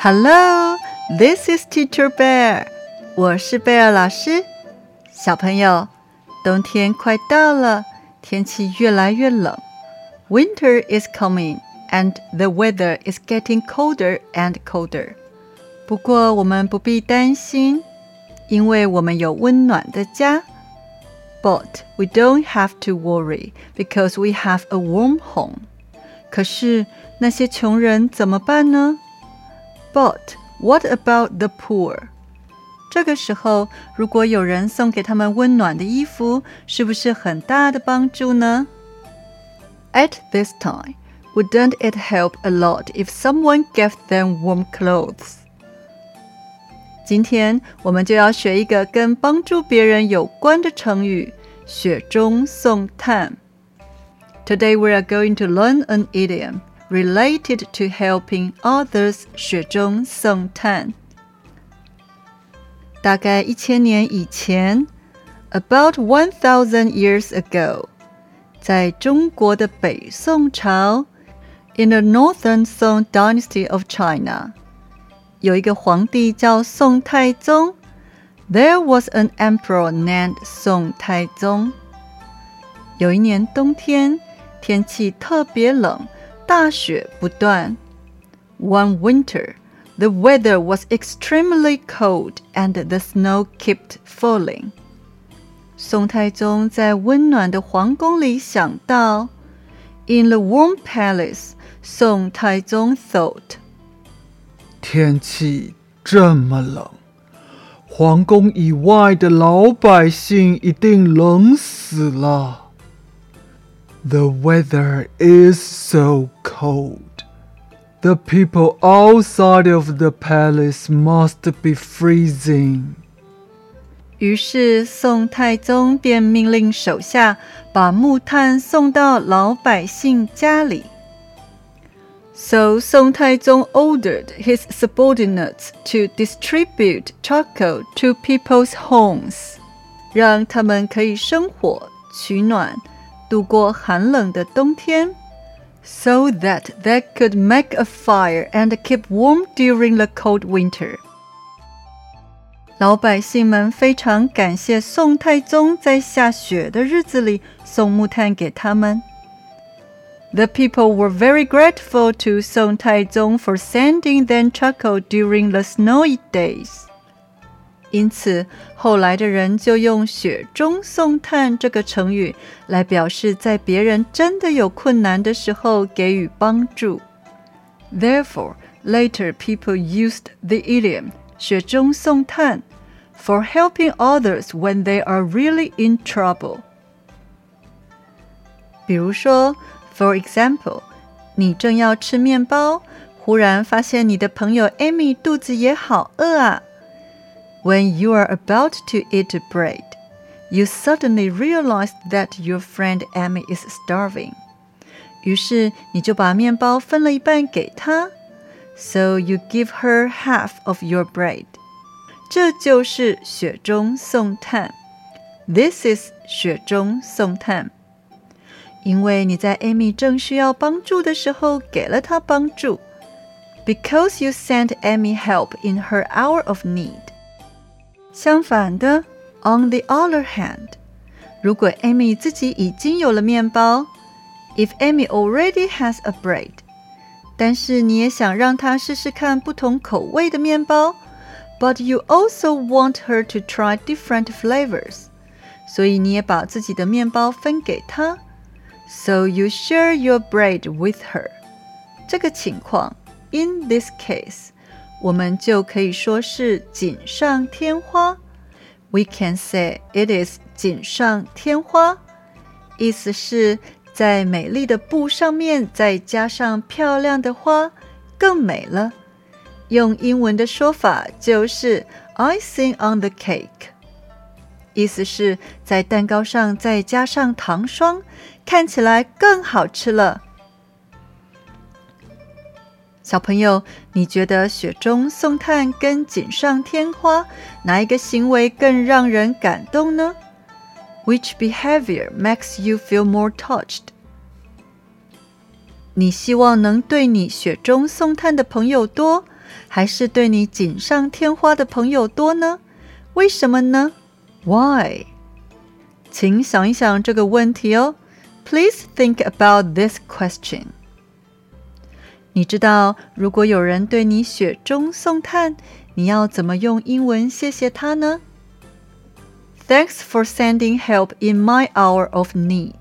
Hello, this is Teacher Bear. 我是贝尔老师。小朋友，冬天快到了，天气越来越冷。Winter is coming, and the weather is getting colder and colder. 不过我们不必担心，因为我们有温暖的家。But we don't have to worry because we have a warm home. 可是那些穷人怎么办呢 ？But what about the poor? 这个时候，如果有人送给他们温暖的衣服，是不是很大的帮助呢？At this time, wouldn't it help a lot if someone gave them warm clothes? 今天我们就要学一个跟帮助别人有关的成语——雪中送炭。Today we are going to learn an idiom related to helping others 雪中送炭。大概一千年以前，about one thousand years ago，在中国的北宋朝，in the Northern Song Dynasty of China，有一个皇帝叫宋太宗。There was an emperor named 宋太宗。有一年冬天，天气特别冷。 大雪不断。One winter, the weather was extremely cold and the snow kept falling. 宋太宗在温暖的皇宫里想到，In the warm palace, 宋太宗 thought，天气这么冷，皇宫以外的老百姓一定冷死了。 the weather is so cold. The people outside of the palace must be freezing. 于是宋太宗便命令手下把木炭送到老百姓家里。So Song Taizong ordered his subordinates to distribute charcoal to people's homes，让他们可以生火取暖。 度过寒冷的冬天，so that they could make a fire and keep warm during the cold winter。老百姓们非常感谢宋太宗在下雪的日子里送木炭给他们。The people were very grateful to Song Taizong for sending them charcoal during the snowy days. 因此，后来的人就用“雪中送炭”这个成语来表示在别人真的有困难的时候给予帮助。Therefore, later people used the idiom “雪中送炭” for helping others when they are really in trouble。比如说，For example，你正要吃面包，忽然发现你的朋友 Amy 肚子也好饿啊。When you are about to eat bread, you suddenly realize that your friend Amy is starving. 于是你就把面包分了一半给她，so you give her half of your bread. 这就是雪中送炭。This is 雪中送炭。因为你在 Amy 正需要帮助的时候给了她帮助。Because you sent Amy help in her hour of need. 相反的，on the other hand，如果 Amy 自己已经有了面包，if Amy already has a bread，但是你也想让她试试看不同口味的面包，but you also want her to try different flavors，所以你也把自己的面包分给她，so you share your bread with her。这个情况，in this case。 我们就可以说是锦上添花。We can say it is 锦上添花，意思是，在美丽的布上面再加上漂亮的花，更美了。用英文的说法就是 icing on the cake，意思是，在蛋糕上再加上糖霜，看起来更好吃了。小朋友，你觉得雪中送炭跟锦上添花哪一个行为更让人感动呢？Which behavior makes you feel more touched？你希望能对你雪中送炭的朋友多， 还是对你锦上添花的朋友多呢？为什么呢？Why？请想一想这个问题哦。Please think about this question。 你知道，如果有人对你雪中送炭，你要怎么用英文谢谢他呢？Thanks for sending help in my hour of need。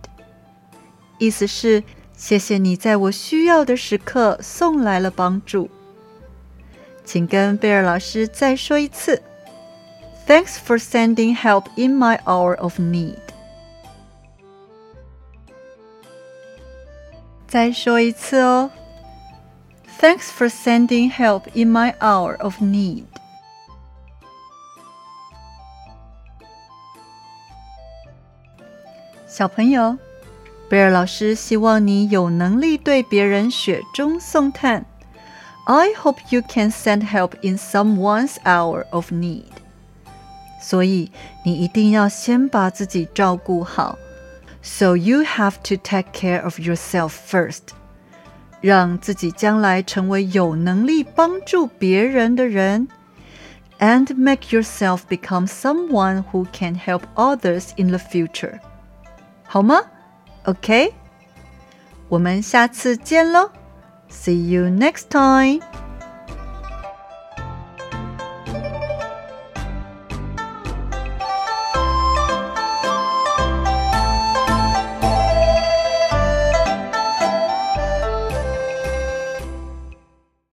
意思是谢谢你在我需要的时刻送来了帮助。请跟贝尔老师再说一次。Thanks for sending help in my hour of need。再说一次哦。Thanks for sending help in my hour of need. 小朋友，贝尔老师希望你有能力对别人雪中送炭。I hope you can send help in someone's hour of need. 所以你一定要先把自己照顾好。So you have to take care of yourself first. 让自己将来成为有能力帮助别人的人，and make yourself become someone who can help others in the future，好吗？OK，我们下次见喽，See you next time。